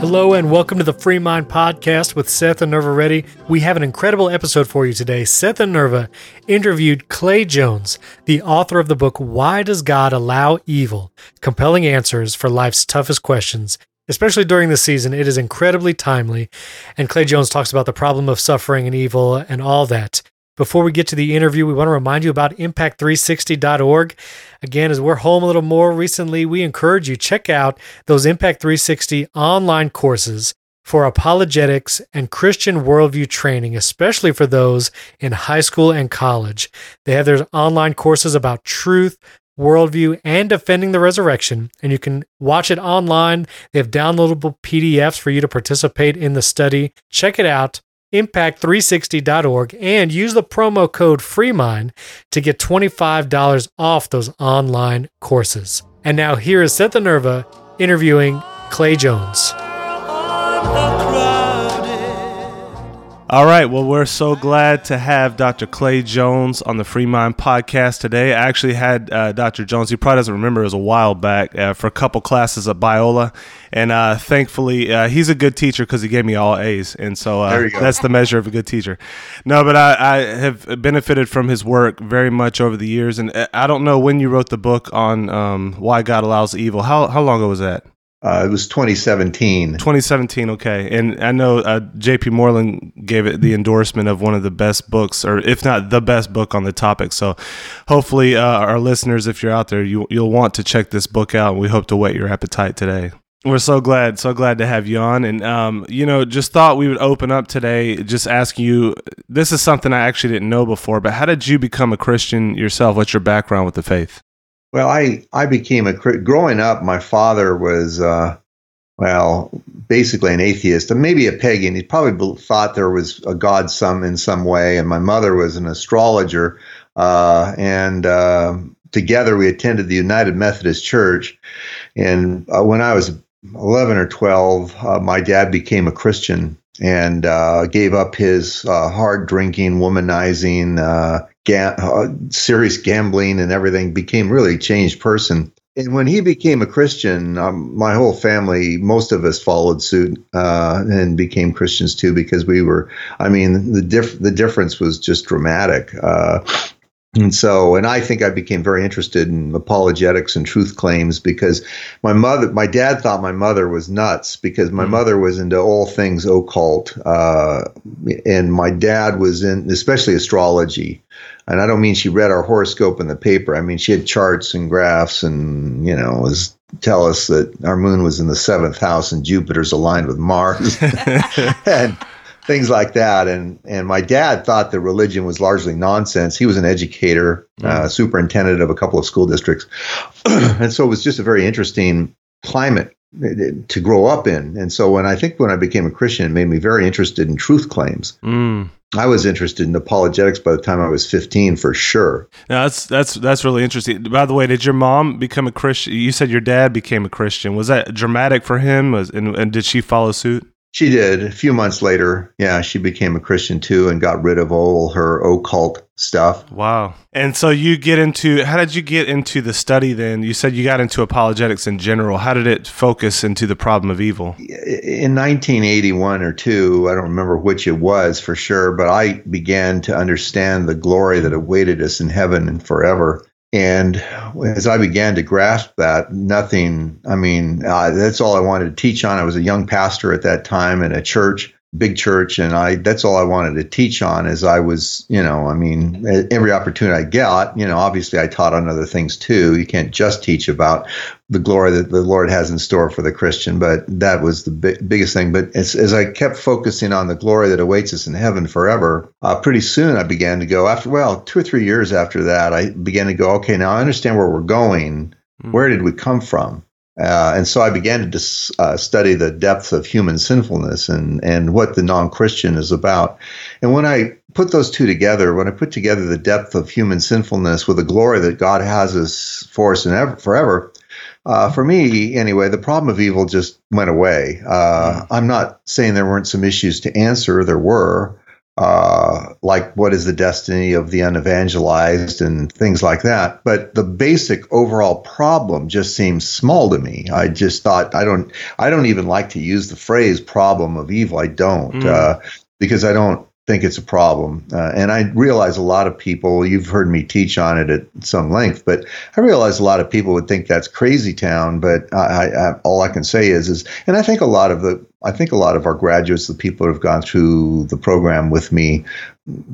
Hello and welcome to the Free Mind Podcast with Seth and Nerva Reddy. We have an incredible episode for you today. Seth and Nerva interviewed Clay Jones, the author of the book Why Does God Allow Evil? Compelling Answers for Life's Toughest Questions. Especially during the season, it is incredibly timely. And Clay Jones talks about the problem of suffering and evil and all that. Before we get to the interview, we want to remind you about impact360.org. Again, as we're home a little more recently, we encourage you check out those Impact 360 online courses for apologetics and Christian worldview training, especially for those in high school and college. They have their online courses about truth, worldview, and defending the resurrection, and you can watch it online. They have downloadable PDFs for you to participate in the study. Check it out impact360.org and use the promo code FREEMIND to get $25 off those online courses. And now here is Seth Nerva interviewing Clay Jones. All right. Well, we're so glad to have Dr. Clay Jones on the Free Mind podcast today. I actually had uh, Dr. Jones, he probably doesn't remember, it was a while back uh, for a couple classes at Biola. And uh, thankfully, uh, he's a good teacher because he gave me all A's. And so uh, that's the measure of a good teacher. No, but I, I, have benefited from his work very much over the years. And uh, I don't know when you wrote the book on um, Why God Allows Evil. How, how long ago was that? Uh, it was 2017. 2017, okay. And I know uh, J.P. Moreland gave it the endorsement of one of the best books, or if not the best book on the topic. So hopefully, uh, our listeners, if you're out there, you, you'll want to check this book out. We hope to whet your appetite today. We're so glad, so glad to have you on. And, um, you know, just thought we would open up today just asking you this is something I actually didn't know before, but how did you become a Christian yourself? What's your background with the faith? Well, I, I became a growing up. My father was, uh, well, basically an atheist and maybe a pagan. He probably thought there was a God some in some way. And my mother was an astrologer. Uh, and uh, together we attended the United Methodist Church. And uh, when I was 11 or 12, uh, my dad became a Christian and uh, gave up his hard drinking, womanizing, ga- uh, serious gambling and everything, became really a changed person. And when he became a Christian, um, my whole family, most of us followed suit uh, and became Christians too, because we were. I mean, the diff- the difference was just dramatic. Uh, and so, and I think I became very interested in apologetics and truth claims because my mother, my dad thought my mother was nuts because my mm-hmm. mother was into all things occult. Uh, and my dad was in, especially astrology. And I don't mean she read our horoscope in the paper. I mean, she had charts and graphs and, you know, was tell us that our moon was in the seventh house and Jupiter's aligned with Mars. and, things like that. And and my dad thought that religion was largely nonsense. He was an educator, mm. uh, superintendent of a couple of school districts, and so it was just a very interesting climate uh, to grow up in. And so when I think when I became a Christian, it made me very interested in truth claims. Mm. I was interested in apologetics by the time I was 15 for sure. Now that's that's that's really interesting. By the way, did your mom become a Christian? You said your dad became a Christian. Was that dramatic for him? Was and, and did she follow suit? She did. A few months later, yeah, she became a Christian too and got rid of all her occult stuff. Wow. And so you get into how did you get into the study then? You said you got into apologetics in general. How did it focus into the problem of evil? In 1981 or 2, I don't remember which it was for sure, but I began to understand the glory that awaited us in heaven and forever. And as I began to grasp that, nothing, I mean, uh, that's all I wanted to teach on. I was a young pastor at that time in a church big church and I that's all I wanted to teach on as I was, you know, I mean, every opportunity I got, you know, obviously I taught on other things too. You can't just teach about the glory that the Lord has in store for the Christian, but that was the big, biggest thing. But as, as I kept focusing on the glory that awaits us in heaven forever, uh, pretty soon I began to go after, well, two or three years after that, I began to go, okay, now I understand where we're going. Mm-hmm. Where did we come from? Uh, and so I began to dis, uh, study the depth of human sinfulness and, and what the non Christian is about. And when I put those two together, when I put together the depth of human sinfulness with the glory that God has us for us and ever, forever, uh, for me, anyway, the problem of evil just went away. Uh, I'm not saying there weren't some issues to answer, there were. Uh, like what is the destiny of the unevangelized and things like that. But the basic overall problem just seems small to me. I just thought I don't I don't even like to use the phrase problem of evil. I don't mm. uh, because I don't think it's a problem. Uh, and I realize a lot of people, you've heard me teach on it at some length, but I realize a lot of people would think that's crazy town. But I, I, all I can say is, is, and I think a lot of the, I think a lot of our graduates, the people who have gone through the program with me,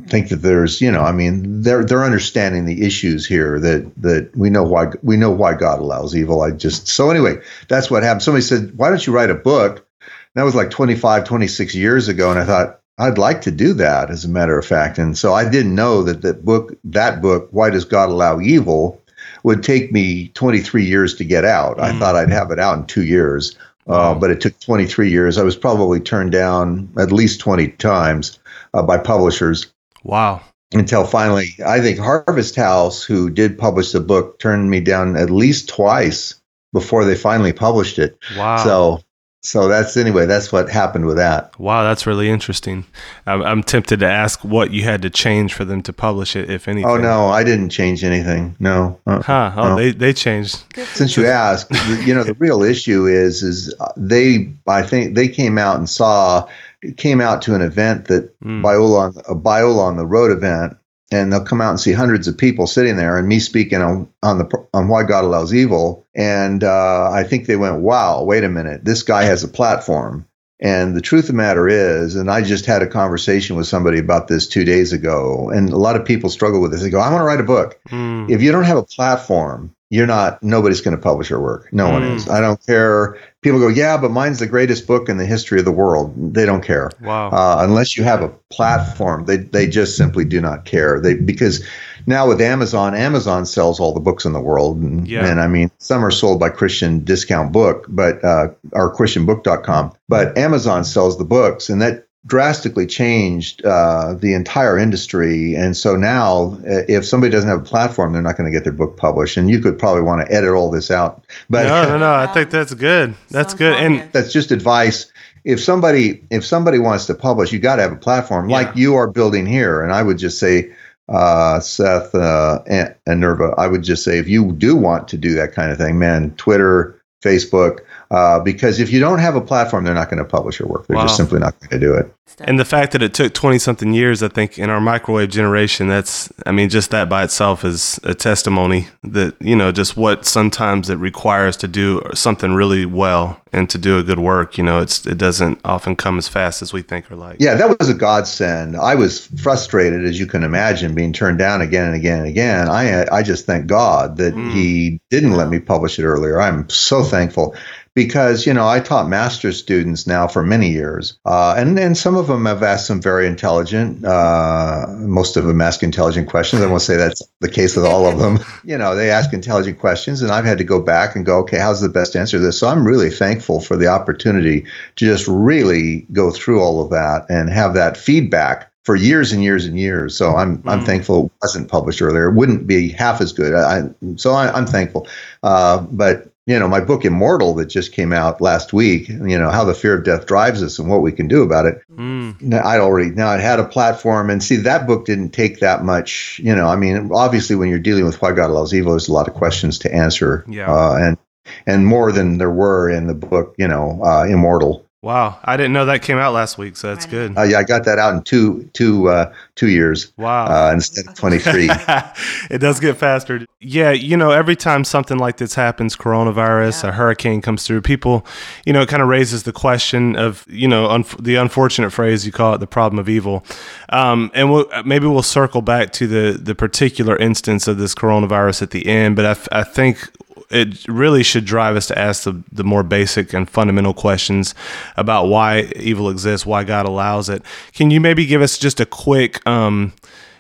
think that there's, you know, I mean, they're they're understanding the issues here that that we know why we know why God allows evil. I just so anyway, that's what happened. Somebody said, "Why don't you write a book?" That was like 25, 26 years ago, and I thought, I'd like to do that, as a matter of fact. And so I didn't know that that book, that book, Why Does God Allow Evil, would take me 23 years to get out. Mm. I thought I'd have it out in two years, uh, but it took 23 years. I was probably turned down at least 20 times uh, by publishers. Wow. Until finally, I think Harvest House, who did publish the book, turned me down at least twice before they finally published it. Wow. So so that's anyway that's what happened with that. Wow that's really interesting. I'm, I'm, tempted to ask what you had to change for them to publish it if anything. oh no i didn't change anything. No uh, huh oh no. they, they changed. Since you asked you know the real issue is is they i think they came out and saw came out to an event that mm. Biola, a Biola on the road event and they'll come out and see hundreds of people sitting there and me speaking on, on the on why God allows evil. And uh, I think they went wow wait a minute. This guy has a platform. And the truth of the matter is and I just had a conversation with somebody about this 2 days ago and a lot of people struggle with this. They go I want to write a book. Mm. if you don't have a platform you're not nobody's going to publish your work. No mm. one is. I don't care. People go yeah but mine's the greatest book in the history of the world. They don't care. Wow. Uh, unless you have a platform they, they just simply do not care. They because now with amazon amazon sells all the books in the world. And, yeah. and i mean some are sold by christian discount book but uh, or christianbook.com but amazon sells the books. And that drastically changed uh, the entire industry. And so now, uh, if somebody doesn't have a platform, they're not going to get their book published. And you could probably want to edit all this out. But no, no, no. I think that's good. That's good. And that's just advice. If somebody if somebody wants to publish, you got to have a platform yeah. like you are building here. And I would just say, uh, Seth uh, and, and Nerva, I would just say if you do want to do that kind of thing, man, Twitter, Facebook, uh, because if you don't have a platform, they're not going to publish your work. They're wow. just simply not going to do it. And the fact that it took 20 something years, I think, in our microwave generation, that's, I mean, just that by itself is a testimony that, you know, just what sometimes it requires to do something really well and to do a good work. You know, it's, it doesn't often come as fast as we think or like. Yeah, that was a godsend. I was frustrated, as you can imagine, being turned down again and again and again. I, I just thank God that mm. He didn't let me publish it earlier. I'm so thankful because you know I taught master's students now for many years, uh, and and some of them have asked some very intelligent. Uh, most of them ask intelligent questions. I won't say that's the case with all of them. you know, they ask intelligent questions, and I've had to go back and go, okay, how's the best answer to this? So I'm really thankful for the opportunity to just really go through all of that and have that feedback for years and years and years. So I'm. I'm thankful it wasn't published earlier. It wouldn't be half as good. I, so I, am thankful. Uh, but you know, my book Immortal that just came out last week, you know, how the fear of death drives us and what we can do about it. Mm. I'd already now it had a platform and see that book didn't take that much, you know, I mean, obviously when you're dealing with why God allows evil, there's a lot of questions to answer. Yeah. Uh, and and more than there were in the book, you know, uh, Immortal. Wow, I didn't know that came out last week, so that's good. Uh, yeah, I got that out in two two uh, two years. Wow, uh, instead of twenty three. it does get faster. Yeah, you know, every time something like this happens, coronavirus, yeah. a hurricane comes through, people, you know, it kind of raises the question of, you know, un- the unfortunate phrase you call it, the problem of evil. Um, and we'll, maybe we'll circle back to the the particular instance of this coronavirus at the end, but I, f- I think it really should drive us to ask the, the more basic and fundamental questions about why evil exists, why God allows it. Can you maybe give us just a quick, um,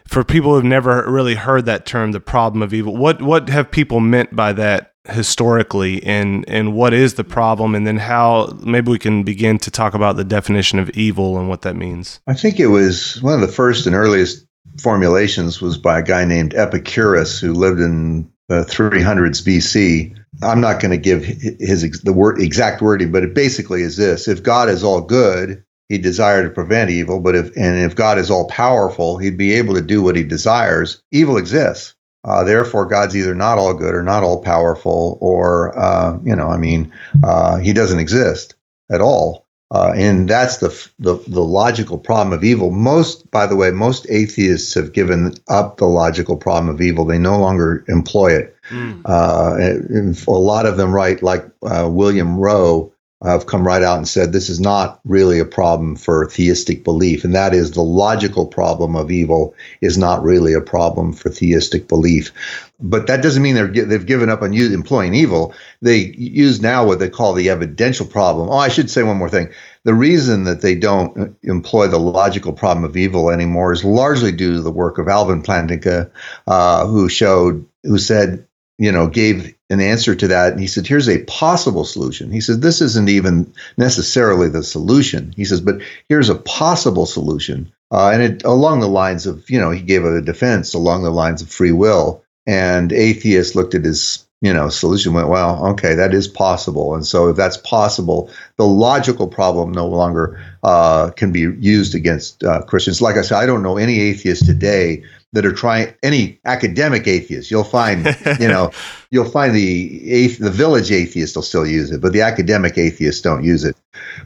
for people who've never really heard that term, the problem of evil? What what have people meant by that historically, and and what is the problem, and then how maybe we can begin to talk about the definition of evil and what that means. I think it was one of the first and earliest formulations was by a guy named Epicurus who lived in the 300s BC. I'm not going to give his the word exact wording, but it basically is this: if God is all good, he desired to prevent evil, but if and if God is all powerful, he'd be able to do what he desires. Evil exists. Uh, therefore, God's either not all good or not all powerful, or uh, you know, I mean, uh, he doesn't exist at all. Uh, and that's the, the the logical problem of evil. Most, by the way, most atheists have given up the logical problem of evil. They no longer employ it. Mm. Uh, a lot of them write, like uh, William Rowe, have come right out and said this is not really a problem for theistic belief, and that is the logical problem of evil is not really a problem for theistic belief. But that doesn't mean they're they've given up on employing evil. They use now what they call the evidential problem. Oh, I should say one more thing. The reason that they don't employ the logical problem of evil anymore is largely due to the work of Alvin Plantinga, uh, who showed who said you know, gave an answer to that. And he said, here's a possible solution. He said, this isn't even necessarily the solution. He says, but here's a possible solution. Uh, and it, along the lines of, you know, he gave a defense along the lines of free will. And atheists looked at his, you know, solution, went, well, okay, that is possible. And so if that's possible, the logical problem no longer uh, can be used against uh, Christians. Like I said, I don't know any atheist today that are trying any academic atheists. You'll find, you know, you'll find the the village atheists will still use it, but the academic atheists don't use it.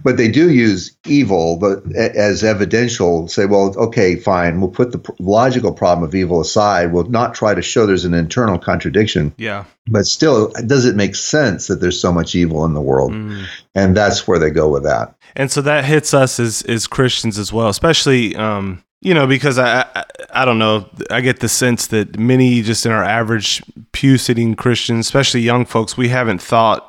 But they do use evil, but as evidential. Say, well, okay, fine. We'll put the logical problem of evil aside. We'll not try to show there's an internal contradiction. Yeah. But still, does it make sense that there's so much evil in the world? Mm. And that's where they go with that. And so that hits us as as Christians as well, especially um, you know, because I, I, I don't know, I get the sense that many just in our average pew sitting Christians, especially young folks, we haven't thought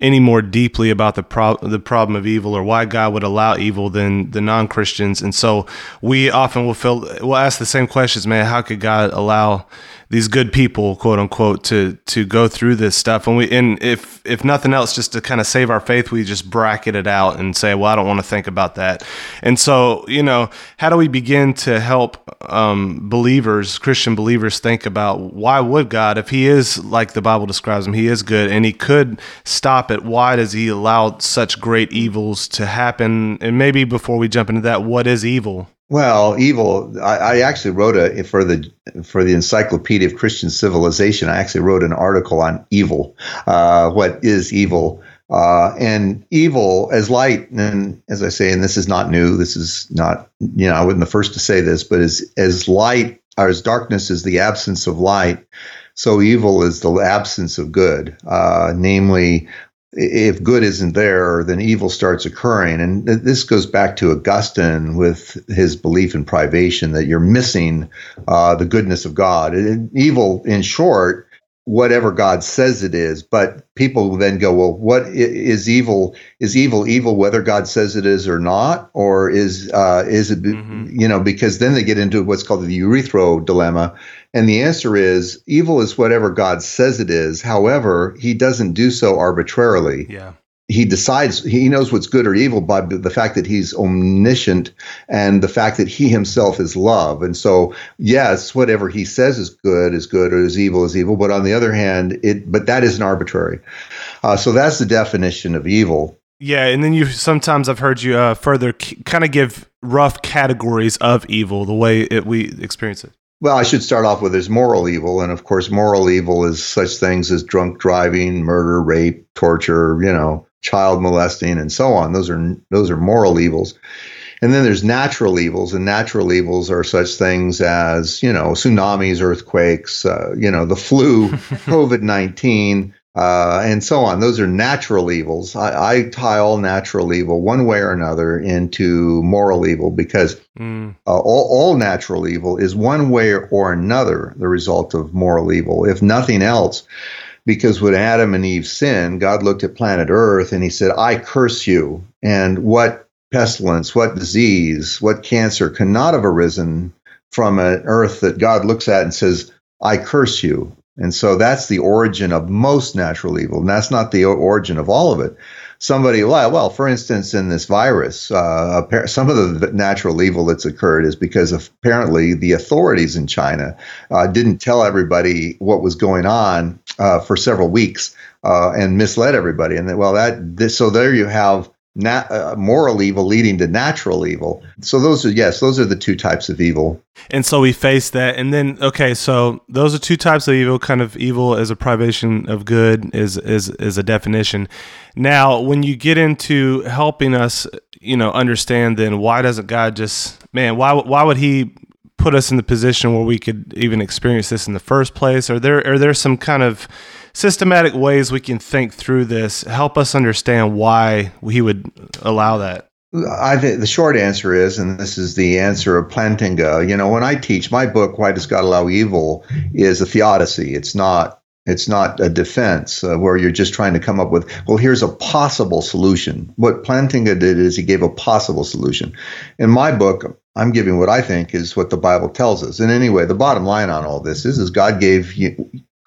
any more deeply about the pro- the problem of evil or why God would allow evil than the non Christians, and so we often will feel we'll ask the same questions, man. How could God allow these good people, quote unquote, to to go through this stuff. And we and if if nothing else, just to kind of save our faith, we just bracket it out and say, well, I don't want to think about that. And so, you know, how do we begin to help um, believers, Christian believers, think about why would God, if He is like the Bible describes Him, He is good, and He could stop it. Why does He allow such great evils to happen? And maybe before we jump into that, what is evil? Well, evil. I, I, actually wrote a for the for the Encyclopedia of Christian Civilization. I actually wrote an article on evil. Uh, what is evil? Uh, and evil as light, and as I say, and this is not new. This is not you know I wasn't the first to say this, but as as light or as darkness is the absence of light, so evil is the absence of good. Uh, namely, if good isn't there, then evil starts occurring. And this goes back to Augustine with his belief in privation that you're missing uh, the goodness of God. And evil, in short, whatever God says it is. But people then go, well, what is evil? Is evil evil whether God says it is or not, or is uh, is it mm-hmm. you know? Because then they get into what's called the Euthyphro dilemma, and the answer is evil is whatever God says it is. However, he doesn't do so arbitrarily. Yeah. He decides, he knows what's good or evil by the fact that he's omniscient and the fact that he himself is love. And so, yes, whatever he says is good is good or is evil is evil. But on the other hand, it, but that isn't arbitrary. Uh, so that's the definition of evil. Yeah, and then you sometimes I've heard you uh, further kind of give rough categories of evil, the way it, we experience it. Well, I should start off with there's moral evil, and of course, moral evil is such things as drunk driving, murder, rape, torture, you know, child molesting, and so on. Those are those are moral evils. And then there's natural evils, and natural evils are such things as you know tsunamis, earthquakes, uh, you know, the flu, COVID nineteen, uh, and so on. Those are natural evils. I, I, tie all natural evil, one way or another, into moral evil because mm. uh, all, all, natural evil is one way or another the result of moral evil, if nothing else. Because when Adam and Eve sinned, God looked at planet Earth and he said, I curse you. And what pestilence, what disease, what cancer cannot have arisen from an earth that God looks at and says, I curse you. And so that's the origin of most natural evil. And that's not the origin of all of it. Somebody, well, for instance, in this virus, uh, some of the natural evil that's occurred is because apparently the authorities in China uh, didn't tell everybody what was going on uh, for several weeks uh, and misled everybody. And that, well, that this, so there you have nat- uh, moral evil leading to natural evil. So those are yes, those are the two types of evil. And so we face that, and then okay, so those are two types of evil. Kind of evil as a privation of good is is is a definition. Now, when you get into helping us, you know, understand then why doesn't God just man why why would He put us in the position where we could even experience this in the first place? Are there are there some kind of systematic ways we can think through this? Help us understand why he would allow that. I think the short answer is, and this is the answer of Plantinga. You know, when I teach my book, "Why Does God Allow Evil?" is a theodicy. It's not. It's not a defense uh, where you're just trying to come up with, well, here's a possible solution. What Plantinga did is he gave a possible solution. In my book, I'm giving what I think is what the Bible tells us. And anyway, the bottom line on all this is, is God gave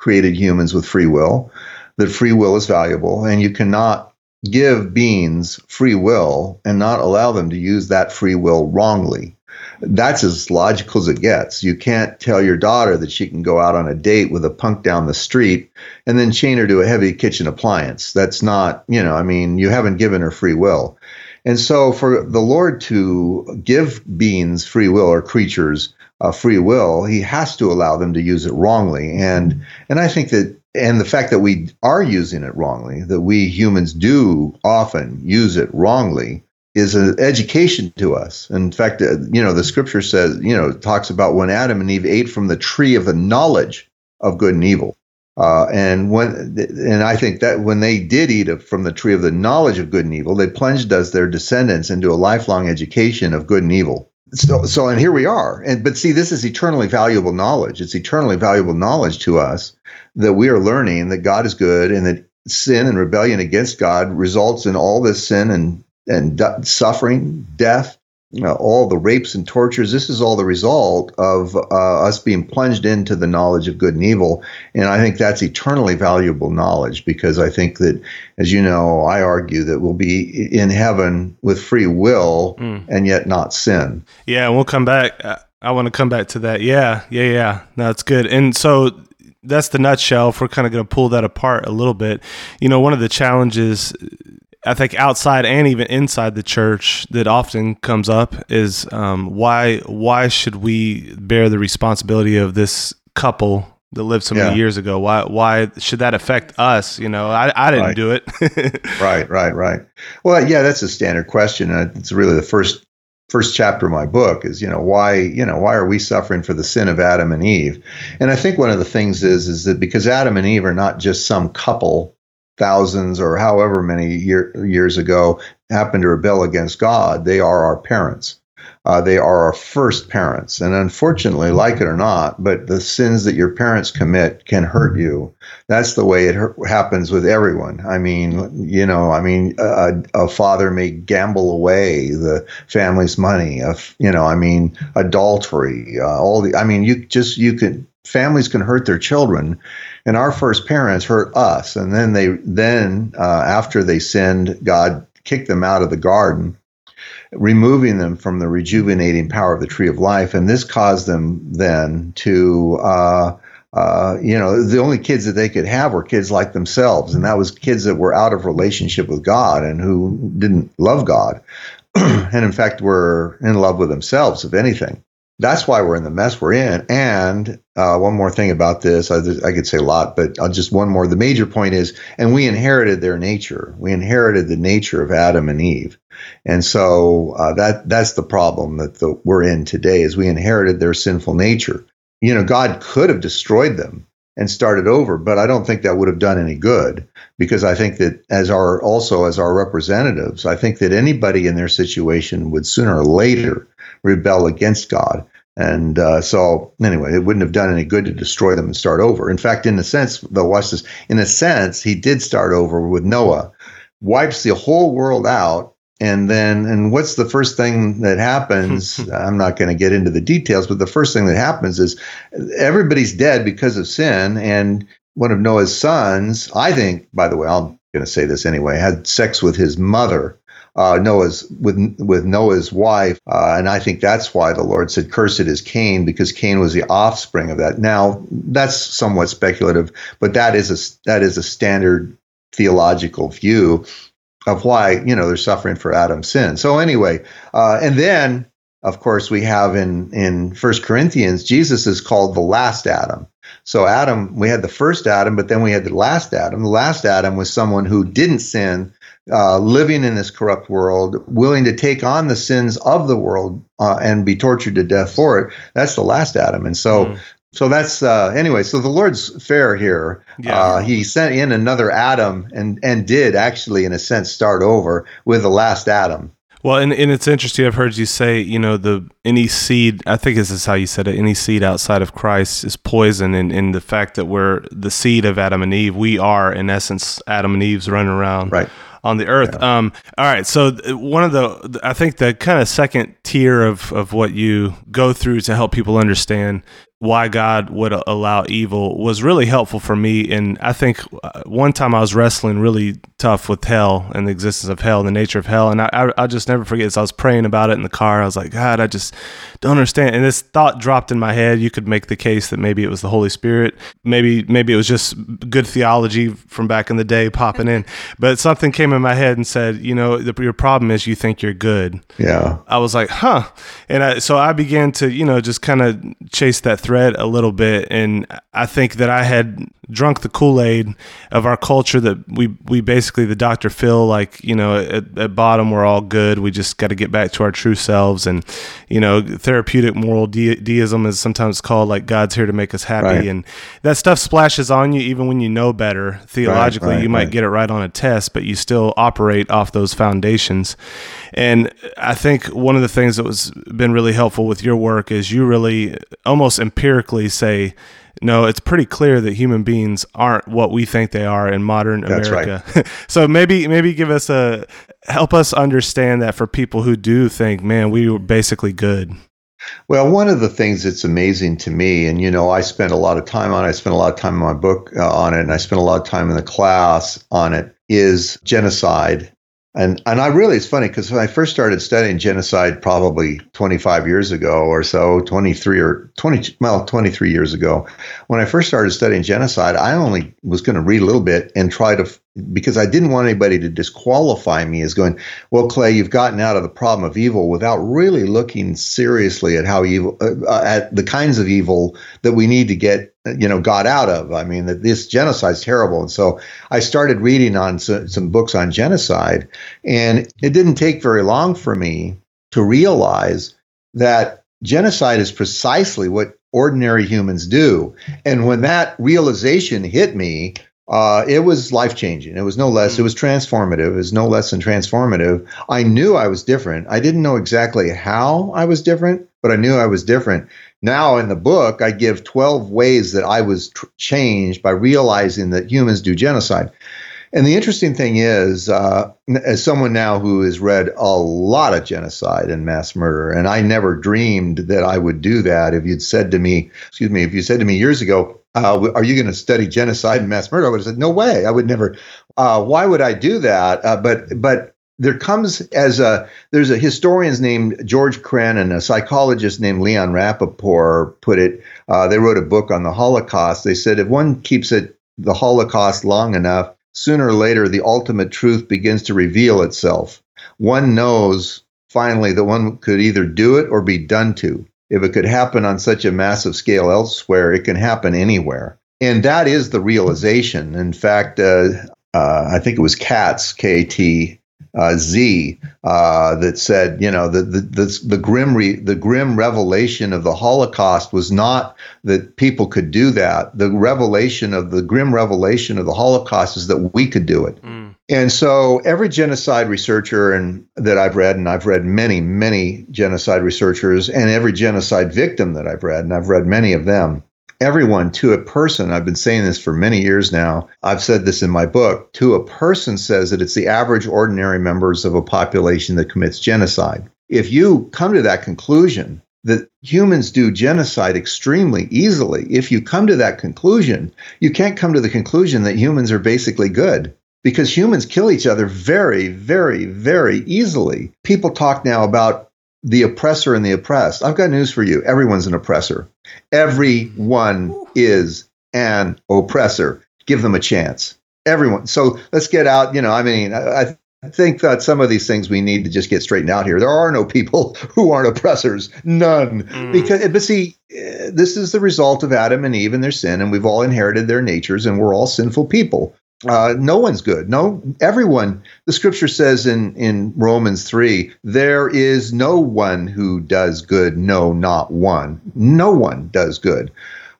created humans with free will, that free will is valuable, and you cannot give beings free will and not allow them to use that free will wrongly. That's as logical as it gets. You can't tell your daughter that she can go out on a date with a punk down the street and then chain her to a heavy kitchen appliance. That's not, you know, I mean, you haven't given her free will. And so for the Lord to give beings free will or creatures uh, free will, he has to allow them to use it wrongly. And and I think that and the fact that we are using it wrongly, that we humans do often use it wrongly, is an education to us. In fact, uh, you know, the scripture says, you know, talks about when Adam and Eve ate from the tree of the knowledge of good and evil. Uh, and when, and I think that when they did eat from the tree of the knowledge of good and evil, they plunged us, their descendants, into a lifelong education of good and evil so so and here we are. And but see this is eternally valuable knowledge. It's eternally valuable knowledge to us that we are learning that god is good and that sin and rebellion against god results in all this sin and and suffering death know, all the rapes and tortures. This is all the result of uh, us being plunged into the knowledge of good and evil. And I think that's eternally valuable knowledge because I think that, as you know, I argue that we'll be in heaven with free will mm. and yet not sin. Yeah, we'll come back. I want to come back to that. Yeah, yeah, yeah. No, that's good. And so that's the nutshell. If we're kind of going to pull that apart a little bit, you know, one of the challenges I think outside and even inside the church that often comes up is um, why why should we bear the responsibility of this couple that lived so many yeah. years ago? Why why should that affect us? You know, I, I didn't right. do it. right, right, right. Well, yeah, that's a standard question. It's really the first first chapter of my book is you know why you know why are we suffering for the sin of Adam and Eve? And I think one of the things is is that because Adam and Eve are not just some couple thousands or however many year, years ago happened to rebel against God, they are our parents. Uh, they are our first parents. And unfortunately, like it or not, but the sins that your parents commit can hurt you. That's the way it happens with everyone. I mean, you know, I mean, a, a father may gamble away the family's money. Of, you know, I mean, adultery, uh, all the, I mean, you just, you can, families can hurt their children and our first parents hurt us. And then they then uh, after they sinned god kicked them out of the garden removing them from the rejuvenating power of the tree of life. And this caused them then to uh, uh, you know the only kids that they could have were kids like themselves. And that was kids that were out of relationship with god and who didn't love god and in fact were in love with themselves if anything that's why we're in the mess we're in. And uh, one more thing about this, I, I, could say a lot, but I'll just one more. The major point is, and we inherited their nature. We inherited the nature of Adam and Eve, and so uh, that that's the problem that the, we're in today. Is we inherited their sinful nature. You know, God could have destroyed them and started over, but I don't think that would have done any good because I think that as our also as our representatives, I think that anybody in their situation would sooner or later rebel against God. And uh, so, anyway, it wouldn't have done any good to destroy them and start over. In fact, in a sense, though, watch this. In a sense, he did start over with Noah, wipes the whole world out, and then, and what's the first thing that happens? I'm not going to get into the details, but the first thing that happens is everybody's dead because of sin. And one of Noah's sons, I think, by the way, I'm going to say this anyway, had sex with his mother uh, Noah's with with Noah's wife, uh, and I think that's why the Lord said, "Cursed is Cain," because Cain was the offspring of that. Now that's somewhat speculative, but that is a that is a standard theological view. of why you know they're suffering for Adam's sin. So anyway, uh, and then of course we have in in First Corinthians, Jesus is called the last Adam. So Adam, we had the first Adam, but then we had the last Adam. The last Adam was someone who didn't sin, uh, living in this corrupt world, willing to take on the sins of the world uh, and be tortured to death for it. That's the last Adam. And so mm. So that's uh, anyway. So the Lord's fair here. Yeah. Uh, he sent in another Adam and and did actually, in a sense, start over with the last Adam. Well, and, and it's interesting. I've heard you say, you know, the any seed. I think this is how you said it. Any seed outside of Christ is poison, and, and the fact that we're the seed of Adam and Eve, we are in essence Adam and Eve's running around. Right on the earth. Yeah. Um, all right. So one of the, I think the kind of second tier of, of what you go through to help people understand why God would allow evil was really helpful for me. And I think uh, one time I was wrestling really tough with hell and the existence of hell and the nature of hell. And I, I, I'll just never forget. As I was praying about it in the car, I was like, God, I just don't understand. And this thought dropped in my head. You could make the case that maybe it was the Holy Spirit. Maybe, maybe it was just good theology from back in the day popping in. But something came in my head and said, you know, the, your problem is you think you're good. Yeah. I was like, huh. And I, so I began to, you know, just kind of chase that thread a little bit, and I think that I had drunk the Kool Aid of our culture that we we basically the Dr. Phil like you know at, at bottom we're all good. We just got to get back to our true selves, and you know therapeutic moral de- deism is sometimes called like God's here to make us happy, right. and that stuff splashes on you even when you know better theologically. Right, right, you might get it right on a test, but you still operate off those foundations. And I think one of the things that was been really helpful with your work is you really almost empirically say, no, it's pretty clear that human beings aren't what we think they are in modern That's America. Right. so maybe maybe give us a help us understand that for people who do think, man, we were basically good. Well, one of the things that's amazing to me, and you know, I spent a lot of time on it. I spent a lot of time in my book uh, on it, and I spent a lot of time in the class on it. Is genocide and and I really it's funny because when I first started studying genocide probably 25 years ago or so, 23 or 20 well 23 years ago, when I first started studying genocide, I only was going to read a little bit and try to because I didn't want anybody to disqualify me as going, well, Clay, you've gotten out of the problem of evil without really looking seriously at how evil, uh, uh at the kinds of evil that we need to get, you know, got out of. I mean, this genocide is terrible. And so I started reading on some books on genocide, and it didn't take very long for me to realize that genocide is precisely what ordinary humans do. And when that realization hit me, uh, it was life changing. It was no less. It hmm. was transformative. It was no less than transformative. I knew I was different. I didn't know exactly how I was different, but I knew I was different. Now, in the book, I give 12 ways that I was tr- changed by realizing that humans do genocide. And the interesting thing is, uh, as someone now who has read a lot of genocide and mass murder, and I never dreamed that I would do that. If you'd said to me, excuse me, if you said to me years ago, uh, are you going to study genocide and mass murder? I would have said, no way. I would never. Uh, why would I do that? Uh, but but there comes as a there's a historians named George Kren and a psychologist named Leon Rappoport put it. Uh, they wrote a book on the Holocaust. They said if one keeps it the Holocaust long enough, sooner or later the ultimate truth begins to reveal itself. One knows finally that one could either do it or be done to if it could happen on such a massive scale elsewhere, it can happen anywhere. And that is the realization. In fact, uh, uh, I think it was Katz, K T uh, Z, uh, that said, you know, the the the, the grim re, the grim revelation of the Holocaust was not that people could do that. The revelation of the grim revelation of the Holocaust is that we could do it. Mm. And so every genocide researcher and that I've read, and I've read many, many genocide researchers, and every genocide victim that I've read, and I've read many of them, everyone to a person, I've been saying this for many years now. I've said this in my book, to a person says that it's the average ordinary members of a population that commits genocide. If you come to that conclusion, that humans do genocide extremely easily. If you come to that conclusion, you can't come to the conclusion that humans are basically good because humans kill each other very, very, very easily. People talk now about the oppressor and the oppressed. I've got news for you. Everyone's an oppressor. Everyone is an oppressor. Give them a chance. Everyone. So let's get out. You know, I mean, I, I think that some of these things we need to just get straightened out here. There are no people who aren't oppressors, none. Mm. Because, but see, this is the result of Adam and Eve and their sin, and we've all inherited their natures, and we're all sinful people. Uh, no one's good. No, everyone. The scripture says in in Romans three, there is no one who does good. No, not one. No one does good.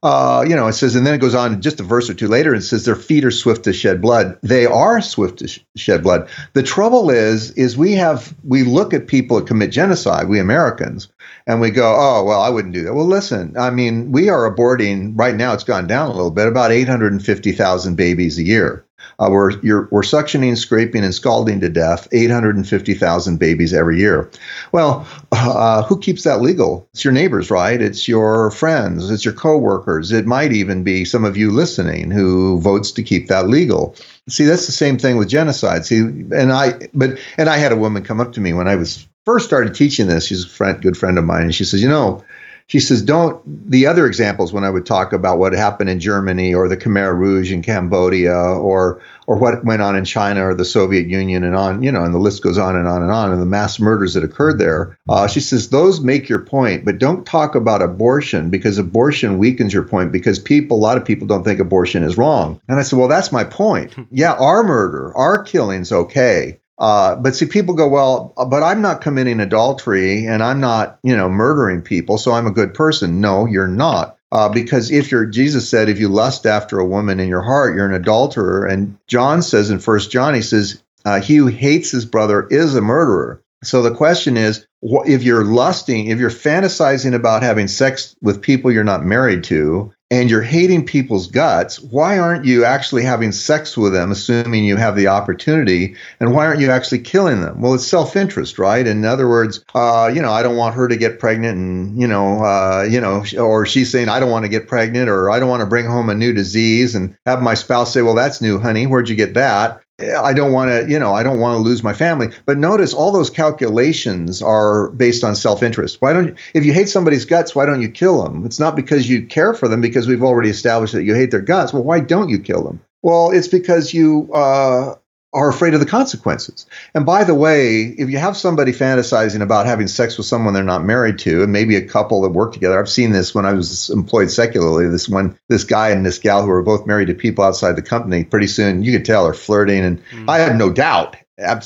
Uh, you know, it says, and then it goes on just a verse or two later and says, their feet are swift to shed blood. They are swift to sh- shed blood. The trouble is, is we have, we look at people that commit genocide, we Americans, and we go, oh, well, I wouldn't do that. Well, listen, I mean, we are aborting, right now it's gone down a little bit, about 850,000 babies a year. Uh, we're, we're suctioning, scraping, and scalding to death 850,000 babies every year. Well, uh, who keeps that legal? It's your neighbors, right? It's your friends, it's your coworkers. It might even be some of you listening who votes to keep that legal. See, that's the same thing with genocide. See, and I, but and I had a woman come up to me when I was first started teaching this. She's a friend, good friend of mine, and she says, you know she says, don't the other examples when I would talk about what happened in Germany or the Khmer Rouge in Cambodia or or what went on in China or the Soviet Union and on, you know, and the list goes on and on and on, and the mass murders that occurred there. Uh, she says those make your point, but don't talk about abortion because abortion weakens your point because people, a lot of people don't think abortion is wrong. And I said, well, that's my point. Yeah, our murder, our killing's okay. Uh, but see, people go, well, but I'm not committing adultery and I'm not, you know, murdering people, so I'm a good person. No, you're not. Uh, because if you're, Jesus said, if you lust after a woman in your heart, you're an adulterer. And John says in First John, he says, uh, he who hates his brother is a murderer. So the question is, if you're lusting, if you're fantasizing about having sex with people you're not married to, and you're hating people's guts, why aren't you actually having sex with them, assuming you have the opportunity? And why aren't you actually killing them? Well, it's self interest, right? In other words, uh, you know, I don't want her to get pregnant, and you know, uh, you know, or she's saying I don't want to get pregnant, or I don't want to bring home a new disease, and have my spouse say, "Well, that's new, honey. Where'd you get that?" I don't want to, you know, I don't want to lose my family. But notice all those calculations are based on self-interest. Why don't you, if you hate somebody's guts, why don't you kill them? It's not because you care for them because we've already established that you hate their guts. Well, why don't you kill them? Well, it's because you uh, are afraid of the consequences. And by the way, if you have somebody fantasizing about having sex with someone they're not married to, and maybe a couple that work together, I've seen this when I was employed secularly. This one, this guy and this gal who were both married to people outside the company. Pretty soon, you could tell they're flirting, and mm. I have no doubt.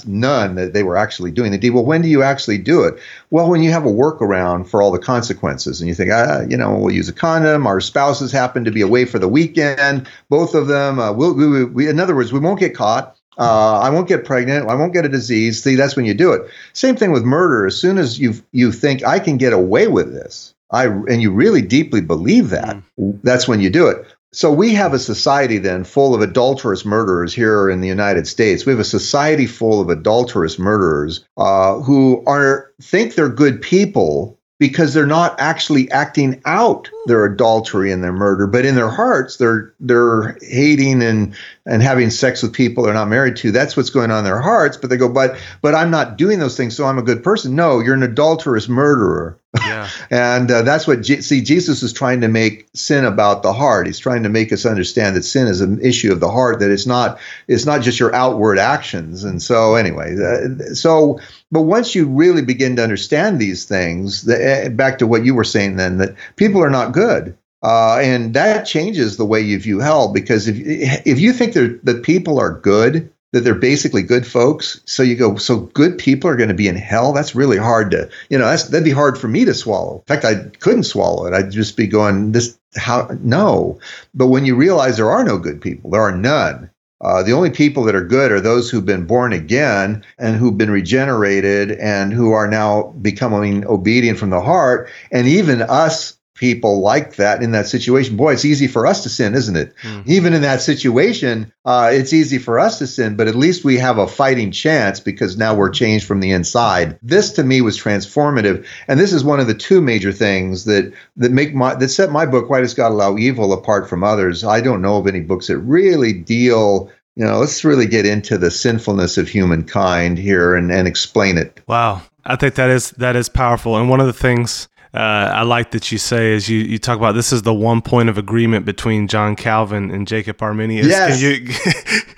None that they were actually doing the deed. Well, when do you actually do it? Well, when you have a workaround for all the consequences, and you think, ah, you know, we'll use a condom. Our spouses happen to be away for the weekend, both of them. Uh, we'll, we, we, in other words, we won't get caught uh, I won't get pregnant. I won't get a disease. See, that's when you do it. Same thing with murder. As soon as you you think I can get away with this, I and you really deeply believe that, mm. that's when you do it. So we have a society then full of adulterous murderers here in the United States. We have a society full of adulterous murderers uh, who are think they're good people, because they're not actually acting out their adultery and their murder, but in their hearts they're they're hating and and having sex with people they're not married to. That's what's going on in their hearts. But they go, but but I'm not doing those things, so I'm a good person. No, you're an adulterous murderer. Yeah. and uh, that's what see Jesus is trying to make sin about the heart. He's trying to make us understand that sin is an issue of the heart. That it's not it's not just your outward actions. And so anyway, uh, so but once you really begin to understand these things, the, uh, back to what you were saying then, that people are not good. Uh, and that changes the way you view hell because if if you think that people are good, that they're basically good folks. So you go, so good people are going to be in hell. That's really hard to, you know, that'd be hard for me to swallow. In fact, I couldn't swallow it. I'd just be going, this, how, no. But when you realize there are no good people, there are none. Uh, the only people that are good are those who've been born again and who've been regenerated and who are now becoming obedient from the heart. And even us people like that in that situation. Boy, it's easy for us to sin, isn't it? Mm-hmm. Even in that situation, uh, it's easy for us to sin, but at least we have a fighting chance because now we're changed from the inside. This to me was transformative, and this is one of the two major things that that make my that set my book "Why Does God Allow Evil" apart from others. I don't know of any books that really deal you know, let's really get into the sinfulness of humankind here and, and explain it. Wow. I think that is that is powerful. And one of the things uh, I like that you say as you, you talk about this is the one point of agreement between John Calvin and Jacob Arminius. Yes, you-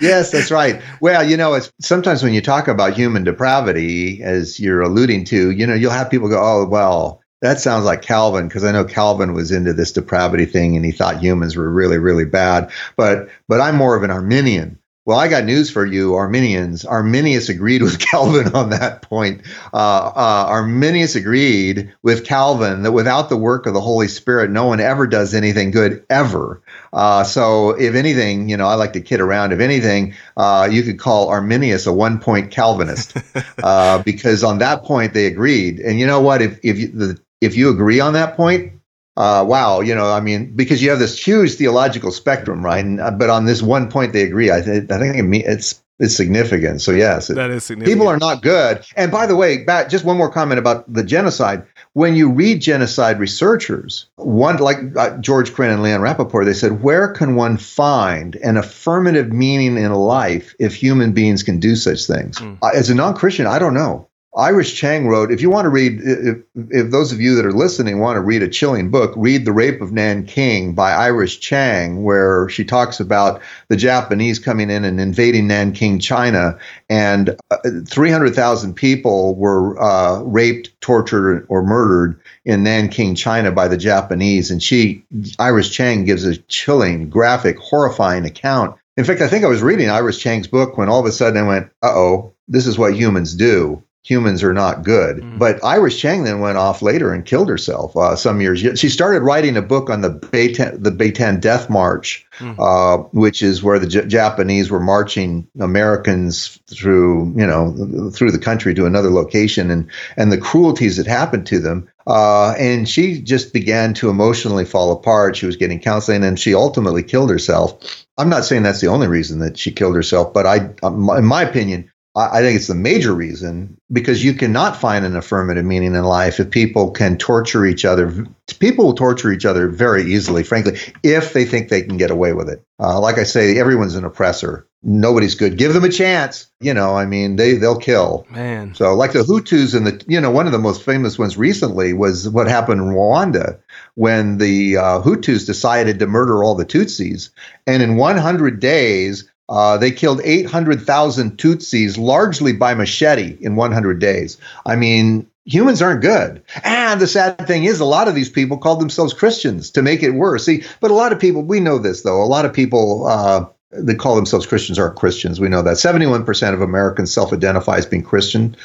yes, that's right. Well, you know, it's sometimes when you talk about human depravity, as you're alluding to, you know, you'll have people go, "Oh, well, that sounds like Calvin," because I know Calvin was into this depravity thing and he thought humans were really, really bad. But but I'm more of an Arminian. Well, I got news for you, Arminians. Arminius agreed with Calvin on that point. Uh, uh, Arminius agreed with Calvin that without the work of the Holy Spirit, no one ever does anything good ever. Uh, so, if anything, you know, I like to kid around. If anything, uh, you could call Arminius a one-point Calvinist uh, because on that point they agreed. And you know what? If if you, the, if you agree on that point, uh, wow, you know, I mean, because you have this huge theological spectrum, right? And, uh, but on this one point, they agree. I, th- I think it mean, it's it's significant. So yes, it, that is significant. people are not good. And by the way, back just one more comment about the genocide. When you read genocide researchers, one like uh, George Kren and Leon Rappoport, they said, where can one find an affirmative meaning in life if human beings can do such things? Mm. Uh, as a non-Christian, I don't know. Iris Chang wrote, if you want to read, if, if those of you that are listening want to read a chilling book, read The Rape of Nanking by Iris Chang, where she talks about the Japanese coming in and invading Nanking, China, and uh, 300,000 people were uh, raped, tortured, or murdered in Nanking, China by the Japanese. And she, Iris Chang, gives a chilling, graphic, horrifying account. In fact, I think I was reading Iris Chang's book when all of a sudden I went, uh oh, this is what humans do humans are not good. Mm. But Iris Chang then went off later and killed herself uh, some years. She started writing a book on the Bataan, the Death March, Mm. uh, which is where the J- Japanese were marching Americans through, you know, through the country to another location, and and the cruelties that happened to them. Uh, and she just began to emotionally fall apart. She was getting counseling, and she ultimately killed herself. I'm not saying that's the only reason that she killed herself, but I, um, in my opinion, I think it's the major reason because you cannot find an affirmative meaning in life if people can torture each other. People will torture each other very easily, frankly, if they think they can get away with it. Uh, like I say, everyone's an oppressor. Nobody's good. Give them a chance. You know, I mean, they they'll kill. Man. So, like the Hutus and the, you know, one of the most famous ones recently was what happened in Rwanda when the uh, Hutus decided to murder all the Tutsis, and in 100 days uh, they killed 800,000 Tutsis, largely by machete, in 100 days. I mean, humans aren't good. And the sad thing is, a lot of these people called themselves Christians to make it worse. See, but a lot of people, we know this though, a lot of people, uh, that call themselves Christians aren't Christians. We know that 71% of Americans self identify as being Christian.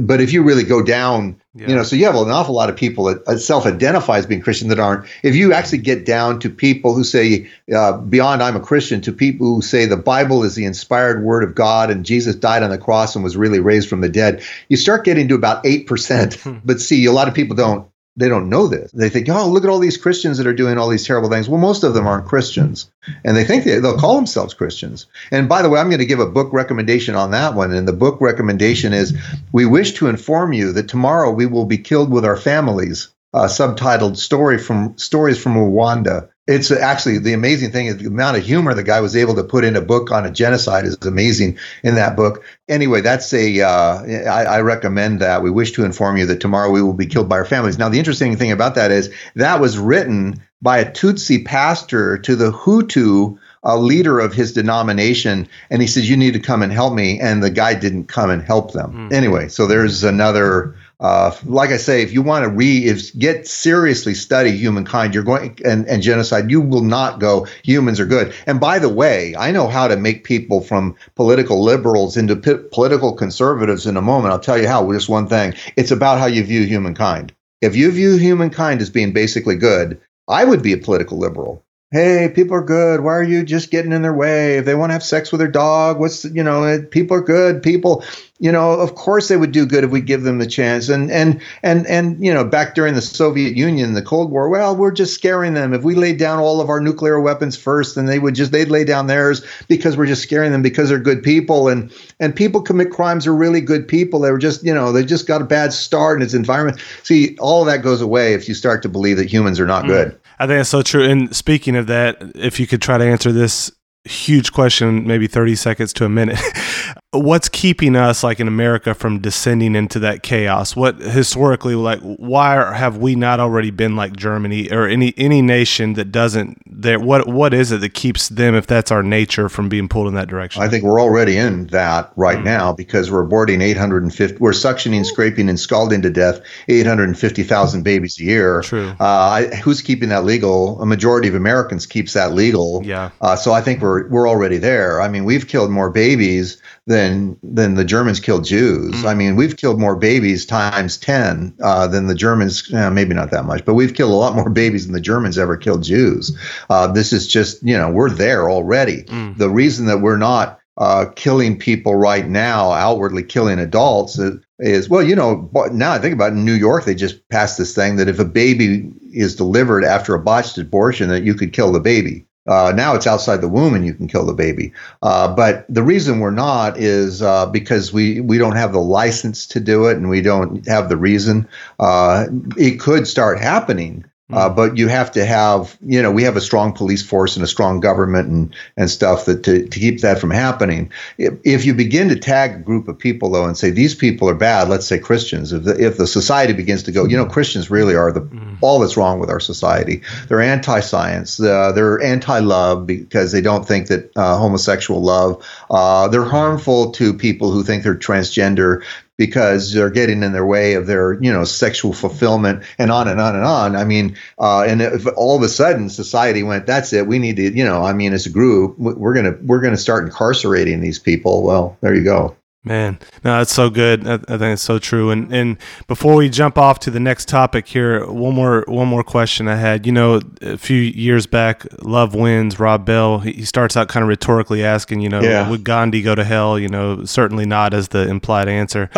But if you really go down, Yeah. you know, so you have an awful lot of people that self identify as being Christian that aren't. If you actually get down to people who say, uh, beyond I'm a Christian, to people who say the Bible is the inspired word of God and Jesus died on the cross and was really raised from the dead, you start getting to about 8%. but see, a lot of people don't they don't know this. They think, oh, look at all these Christians that are doing all these terrible things. Well, most of them aren't Christians, and they think they, they'll call themselves Christians. And by the way, I'm going to give a book recommendation on that one. And the book recommendation is, "We wish to inform you that tomorrow we will be killed with our families." Uh, subtitled "Story from Stories from Rwanda." It's actually the amazing thing is the amount of humor the guy was able to put in a book on a genocide is amazing in that book. Anyway, that's a uh, I, I recommend that. We wish to inform you that tomorrow we will be killed by our families. Now, the interesting thing about that is that was written by a Tutsi pastor to the Hutu a leader of his denomination and he says you need to come and help me and the guy didn't come and help them Mm. anyway so there's another uh, like I say, if you want to read, if get seriously study humankind, you're going and, and genocide, you will not go humans are good. And by the way, I know how to make people from political liberals into p- political conservatives in a moment. I'll tell you how. Just one thing: it's about how you view humankind. If you view humankind as being basically good, I would be a political liberal. Hey, people are good. Why are you just getting in their way? If they want to have sex with their dog, what's you know? People are good. People, you know, of course they would do good if we give them the chance. And and and and you know, back during the Soviet Union, the Cold War, well, we're just scaring them. If we laid down all of our nuclear weapons first, then they would just they'd lay down theirs because we're just scaring them because they're good people. And and people commit crimes are really good people. They were just you know they just got a bad start in its environment. See, all of that goes away if you start to believe that humans are not mm. good. I think that's so true. And speaking of that, if you could try to answer this huge question, maybe 30 seconds to a minute. what's keeping us like in America from descending into that chaos? What historically like why have we not already been like Germany or any any nation that doesn't there what what is it that keeps them if that's our nature from being pulled in that direction? I think we're already in that right mm now because we're aborting 850 we're suctioning, scraping and scalding to death 850,000 babies a year. True. Uh, I, who's keeping that legal? A majority of Americans keeps that legal. Yeah. Uh, so I think we're we're already there. I mean, we've killed more babies than than the Germans killed Jews. Mm. I mean, we've killed more babies times ten uh, than the Germans. Eh, maybe not that much, but we've killed a lot more babies than the Germans ever killed Jews. Uh, this is just you know we're there already. Mm. The reason that we're not uh, killing people right now, outwardly killing adults, is, is, well, you know, now I think about it, in New York, they just passed this thing that if a baby is delivered after a botched abortion, that you could kill the baby. Uh, now it's outside the womb and you can kill the baby. Uh, but the reason we're not is uh, because we, we don't have the license to do it and we don't have the reason. Uh, it could start happening. Uh, hmm. but you have to have, you know, we have a strong police force and a strong government and, and stuff that to, to keep that from happening. If, if you begin to tag a group of people though and say these people are bad, let's say Christians, if the, if the society begins to go, you know, Christians really are the mm. all that's wrong with our society. They're anti-science. Uh, they're anti-love because they don't think that uh, homosexual love. Uh, they're harmful to people who think they're transgender because they're getting in their way of their you know sexual fulfillment and on and on and on. I mean uh, and if all of a sudden society went that's it we need to you know i mean as a group we're gonna we're gonna start incarcerating these people. Well there you go Man, no, that's so good. I, I, think it's so true. And and before we jump off to the next topic here, one more one more question I had. You know, a few years back, Love Wins. Rob Bell. He, he starts out kind of rhetorically asking, you know, yeah. would Gandhi go to hell? You know, certainly not as the implied answer,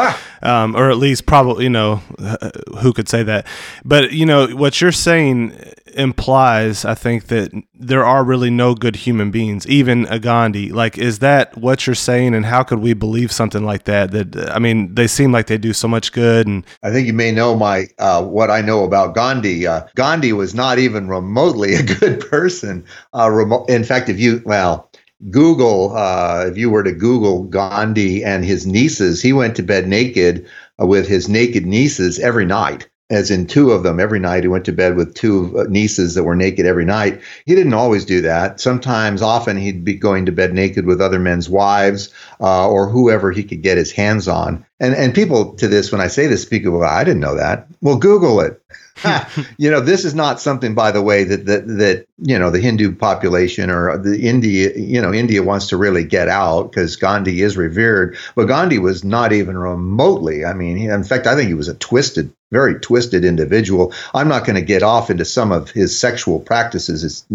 um, or at least probably, you know, who could say that? But you know, what you're saying implies, I think, that there are really no good human beings, even a Gandhi. Like, is that what you're saying? And how could we believe something like that? That I mean, they seem like they do so much good. And I think you may know my uh, what I know about Gandhi. Uh, Gandhi was not even remotely a good person. Uh, remo- in fact, if you well. Google, uh, if you were to Google Gandhi and his nieces, he went to bed naked uh, with his naked nieces every night as in two of them every night. He went to bed with two nieces that were naked every night. He didn't always do that. Sometimes, often, he'd be going to bed naked with other men's wives uh, or whoever he could get his hands on. And and people to this, when I say this, speak of, well, I didn't know that. Well, Google it. you know, this is not something, by the way, that that that you know the Hindu population or the India, you know, India wants to really get out because Gandhi is revered, but Gandhi was not even remotely. I mean, he, in fact, I think he was a twisted, very twisted individual. I'm not going to get off into some of his sexual practices. It's,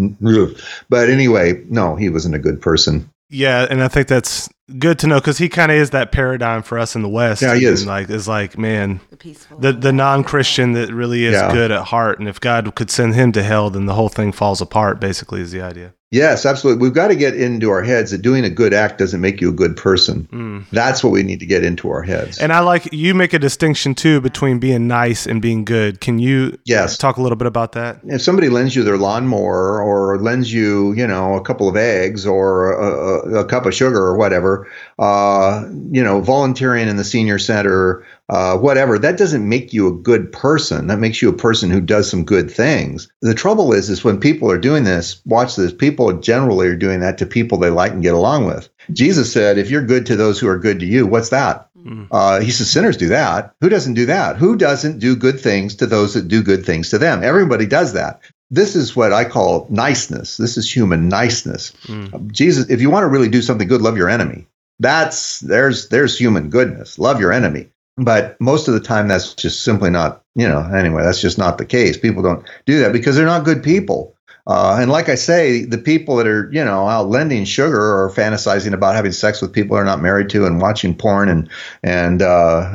but anyway, no, he wasn't a good person. Yeah, and I think that's good to know because he kind of is that paradigm for us in the West. Yeah, he is. like is like man, the peaceful, the, the non Christian that really is yeah. good at heart, and if God could send him to hell, then the whole thing falls apart. Basically, is the idea. Yes, absolutely. We've got to get into our heads that doing a good act doesn't make you a good person. Mm. That's what we need to get into our heads. And I like you make a distinction too between being nice and being good. Can you yes. talk a little bit about that? If somebody lends you their lawnmower or lends you, you know, a couple of eggs or a, a, a cup of sugar or whatever, uh, you know, volunteering in the senior center, uh, whatever, that doesn't make you a good person. That makes you a person who does some good things. The trouble is, is when people are doing this, watch this, people generally are doing that to people they like and get along with. Jesus said, if you're good to those who are good to you, what's that? Mm. Uh, he says sinners do that. Who doesn't do that? Who doesn't do good things to those that do good things to them? Everybody does that. This is what I call niceness. This is human niceness. Mm. Jesus, if you want to really do something good, love your enemy. That's there's there's human goodness. Love your enemy. But most of the time, that's just simply not, you know, anyway, that's just not the case. People don't do that because they're not good people. Uh, and like I say, the people that are, you know, out lending sugar or fantasizing about having sex with people they're not married to and watching porn. And, and uh,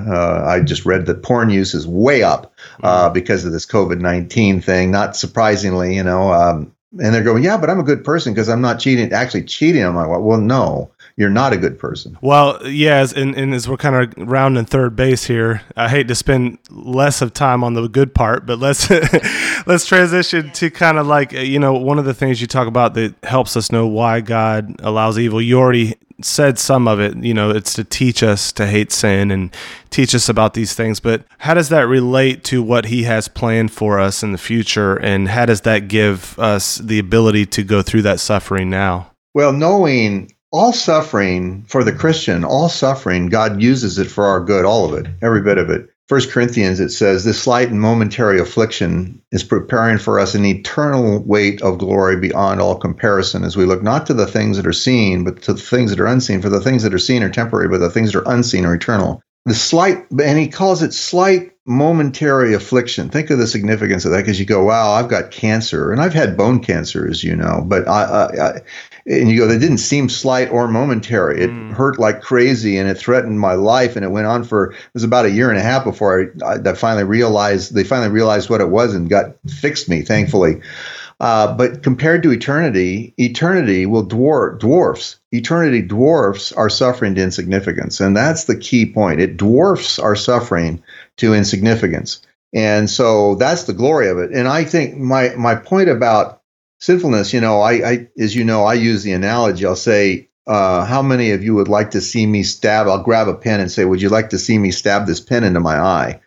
uh, I just read that porn use is way up uh, mm-hmm. because of this COVID 19 thing. Not surprisingly, you know, um, and they're going, yeah, but I'm a good person because I'm not cheating, actually cheating. on my well, well no, you're not a good person. Well, yes, and, and as we're kind of rounding third base here, I hate to spend less of time on the good part, but let's let's transition to kind of like uh, you know one of the things you talk about that helps us know why God allows evil. You already said some of it. You know, it's to teach us to hate sin and teach us about these things. But how does that relate to what He has planned for us in the future, and how does that give us the ability to go through that suffering now? Well, knowing all suffering for the Christian, all suffering, God uses it for our good, all of it, every bit of it. First Corinthians, it says, This slight and momentary affliction is preparing for us an eternal weight of glory beyond all comparison as we look not to the things that are seen, but to the things that are unseen. For the things that are seen are temporary, but the things that are unseen are eternal. The slight, and he calls it slight momentary affliction. Think of the significance of that because you go, wow, I've got cancer, and I've had bone cancer, as you know, but I, I, I and you go, that didn't seem slight or momentary. It mm. hurt like crazy, and it threatened my life, and it went on for it was about a year and a half before I, I finally realized they finally realized what it was and got fixed me, thankfully. Uh, but compared to eternity, eternity will dwarf dwarfs. Eternity dwarfs our suffering to insignificance, and that's the key point. It dwarfs our suffering to insignificance. And so that's the glory of it. And I think my my point about sinfulness, you know, I, I as you know, I use the analogy. I'll say, uh, how many of you would like to see me stab? I'll grab a pen and say, "Would you like to see me stab this pen into my eye?"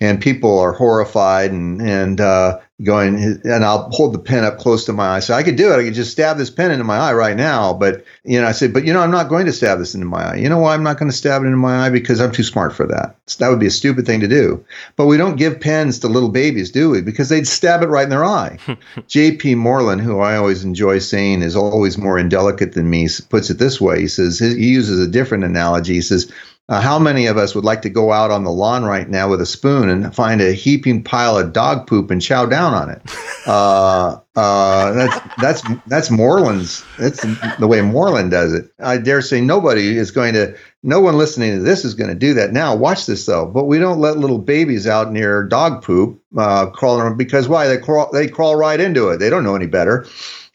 And people are horrified and and uh, going, and I'll hold the pen up close to my eye. So I could do it. I could just stab this pen into my eye right now. But, you know, I said, but, you know, I'm not going to stab this into my eye. You know why I'm not going to stab it into my eye? Because I'm too smart for that. So that would be a stupid thing to do. But we don't give pens to little babies, do we? Because they'd stab it right in their eye. J.P. Moreland, who I always enjoy saying is always more indelicate than me, puts it this way. He says, he uses a different analogy. He says, uh, how many of us would like to go out on the lawn right now with a spoon and find a heaping pile of dog poop and chow down on it? Uh, uh, that's that's that's Moreland's. That's the way Moreland does it. I dare say nobody is going to. No one listening to this is going to do that now. Watch this though. But we don't let little babies out near dog poop uh, crawling around because why? They crawl. They crawl right into it. They don't know any better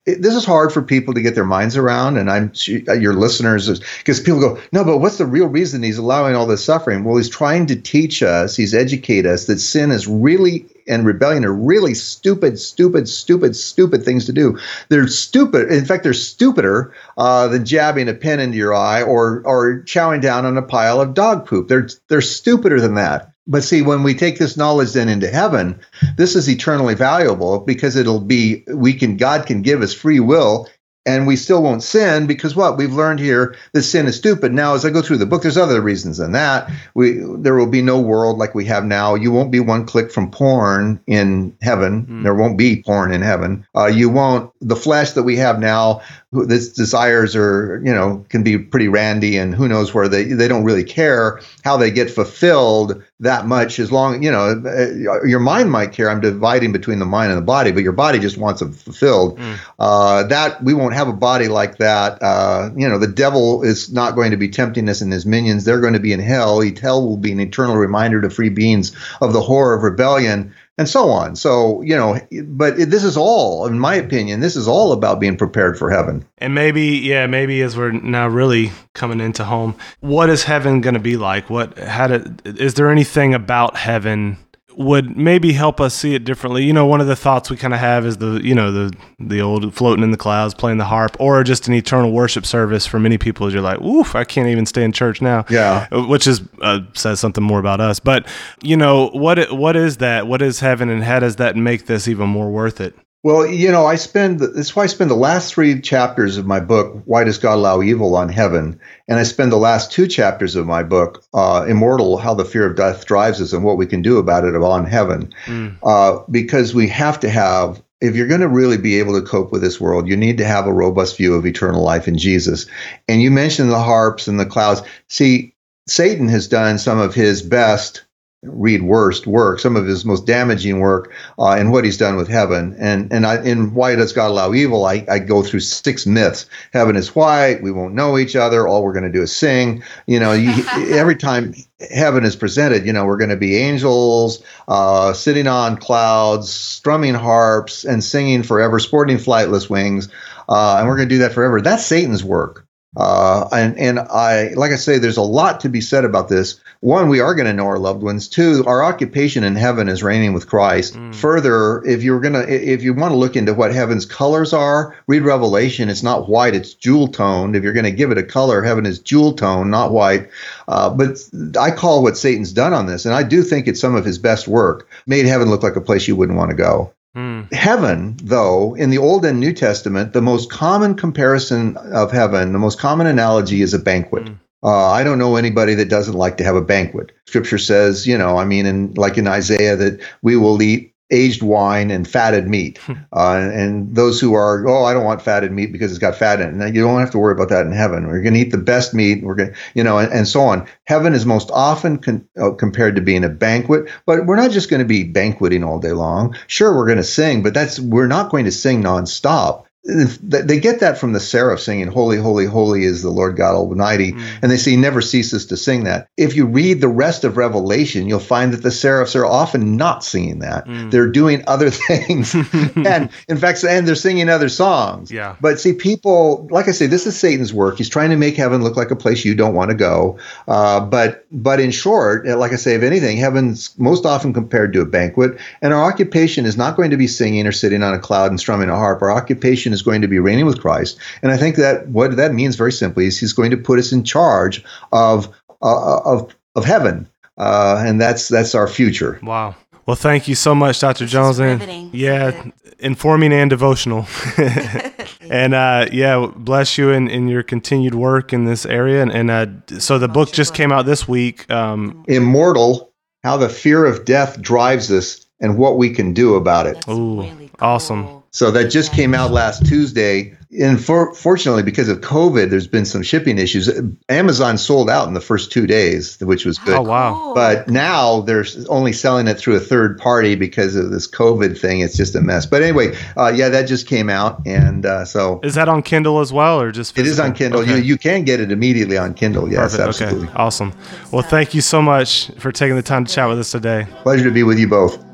it, this is hard for people to get their minds around, and I'm uh, your listeners because people go, no, but what's the real reason he's allowing all this suffering? Well, he's trying to teach us, he's educate us that sin is really and rebellion are really stupid, stupid, stupid, stupid things to do. They're stupid. In fact, they're stupider uh, than jabbing a pen into your eye or or chowing down on a pile of dog poop. They're they're stupider than that. But see, when we take this knowledge then into heaven, this is eternally valuable because it'll be, we can, God can give us free will and we still won't sin because what? We've learned here that sin is stupid. Now as i go through the book there's other reasons than that. We there will be no world like we have now. You won't be one click from porn in heaven. Mm. there won't be porn in heaven. Uh, you won't the flesh that we have now this desires are you know can be pretty randy and who knows where they they don't really care how they get fulfilled that much as long you know uh, your mind might care. I'm dividing between the mind and the body but your body just wants it fulfilled. Mm. uh, that we won't have a body like that. Uh, you know the devil is not going to be tempting us and his minions. They're going to be in hell. Hell will be an eternal reminder to free beings of the horror of rebellion and so on. So, you know, but it, this is all, in my opinion, this is all about being prepared for heaven. And maybe, yeah, maybe as we're now really coming into home, what is heaven going to be like? What, how to, is there anything about heaven would maybe help us see it differently. You know, one of the thoughts we kind of have is the, you know, the the old floating in the clouds, playing the harp, or just an eternal worship service for many people. Is you're like, oof, I can't even stay in church now. Yeah, uh, which is uh, says something more about us. But you know, what what is that? What is heaven, and how does that make this even more worth it? Well, you know, I spend that's why I spend the last three chapters of my book, Why Does God Allow Evil on Heaven? And I spend the last two chapters of my book, uh, Immortal, How the Fear of Death Drives Us and What We Can Do About It on Heaven. Mm. Uh, because we have to have, if you're going to really be able to cope with this world, you need to have a robust view of eternal life in Jesus. And you mentioned the harps and the clouds. See, Satan has done some of his best read worst work, some of his most damaging work, uh, and what he's done with heaven. And and I, in Why Does God Allow Evil? I, I go through six myths. Heaven is white. We won't know each other. All we're going to do is sing. You know, you, every time heaven is presented, you know, we're going to be angels uh, sitting on clouds, strumming harps, and singing forever, sporting flightless wings. Uh, and we're going to do that forever. That's Satan's work. Uh, and and I like I say, there's a lot to be said about this. One, we are going to know our loved ones. Two, our occupation in heaven is reigning with Christ. Mm. Further, if you're gonna if you want to look into what heaven's colors are, read Revelation. It's not white; it's jewel toned. If you're going to give it a color, heaven is jewel tone, not white. Uh, but I call what Satan's done on this, and I do think it's some of his best work. Made heaven look like a place you wouldn't want to go. Mm. Heaven, though, in the Old and New Testament, the most common comparison of heaven, the most common analogy is a banquet. Mm. Uh, I don't know anybody that doesn't like to have a banquet. Scripture says, you know, I mean, in, like in Isaiah, that we will eat aged wine and fatted meat. Hmm. Uh, and those who are, oh, I don't want fatted meat because it's got fat in it. you don't have to worry about that in heaven. We're going to eat the best meat. We're going to, you know, and, and, so on. Heaven is most often con- uh, compared to being a banquet, but we're not just going to be banqueting all day long. Sure, we're going to sing, but that's, we're not going to sing nonstop they get that from the seraph singing holy holy holy is the lord god almighty. Mm. and they say he never ceases to sing that. If you read the rest of revelation you'll find that the seraphs are often not singing that. Mm. they're doing other things. And in fact and they're singing other songs. Yeah. But see people like i say this is satan's work. He's trying to make heaven look like a place you don't want to go. Uh, but but in short like i say if anything heaven's most often compared to a banquet. And our occupation is not going to be singing or sitting on a cloud and strumming a harp. Our occupation is going to be reigning with Christ. And I think that what that means very simply is he's going to put us in charge of uh, of of heaven, uh, and that's that's our future. Wow. Well, thank you so much, Dr. This Jones. And yeah, informing and devotional. and uh, yeah, bless you in, in your continued work in this area. And, and uh, so the book just came out this week. Um, Immortal: How the Fear of Death Drives Us and What We Can Do About It. Ooh, really cool. awesome. So that just came out last Tuesday. And for, fortunately, because of COVID, there's been some shipping issues. Amazon sold out in the first two days, which was good. Oh wow! But now they're only selling it through a third party because of this COVID thing. It's just a mess. But anyway, uh, yeah, that just came out, and uh, so is that on Kindle as well, or just physical? it is on Kindle. Okay. You you can get it immediately on Kindle. Yes, Perfect. absolutely. Okay. Awesome. Well, thank you so much for taking the time to chat with us today. Pleasure to be with you both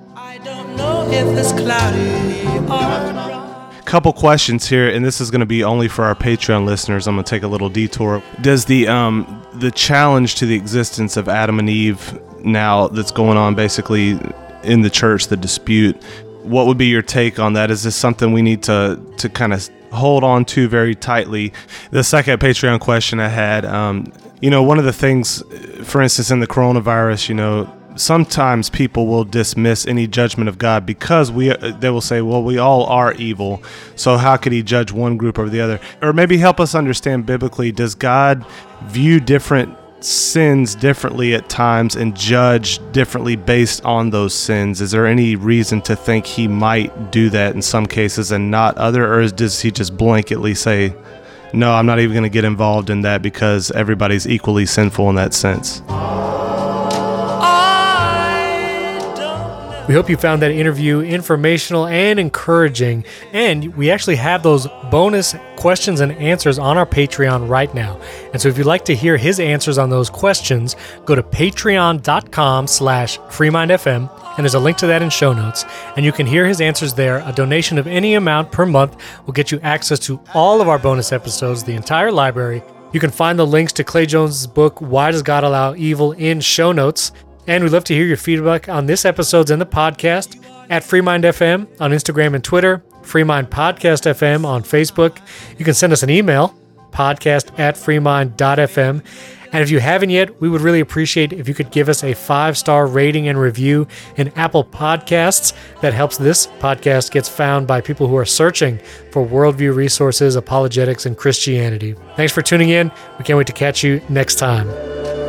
couple questions here, and this is going to be only for our Patreon listeners. I'm going to take a little detour. Does the um, the challenge to the existence of Adam and Eve now that's going on basically in the church, the dispute? What would be your take on that? Is this something we need to to kind of hold on to very tightly? The second Patreon question I had, um, you know, one of the things, for instance, in the coronavirus, you know sometimes people will dismiss any judgment of God because we uh, they will say, well, we all are evil. So how could he judge one group over the other? Or maybe help us understand biblically, does God view different sins differently at times and judge differently based on those sins? Is there any reason to think he might do that in some cases and not other or does he just blanketly say, no, I'm not even going to get involved in that because everybody's equally sinful in that sense? We hope you found that interview informational and encouraging. And we actually have those bonus questions and answers on our Patreon right now. And so if you'd like to hear his answers on those questions, go to patreon.com slash freemindfm and there's a link to that in show notes. And you can hear his answers there. A donation of any amount per month will get you access to all of our bonus episodes, the entire library. You can find the links to Clay Jones' book, Why Does God Allow Evil, in show notes. And we'd love to hear your feedback on this episode's and the podcast at Freemind FM on Instagram and Twitter, Freemind Podcast FM on Facebook. You can send us an email, podcast at freemind.fm. And if you haven't yet, we would really appreciate if you could give us a five star rating and review in Apple Podcasts. That helps this podcast gets found by people who are searching for worldview resources, apologetics, and Christianity. Thanks for tuning in. We can't wait to catch you next time.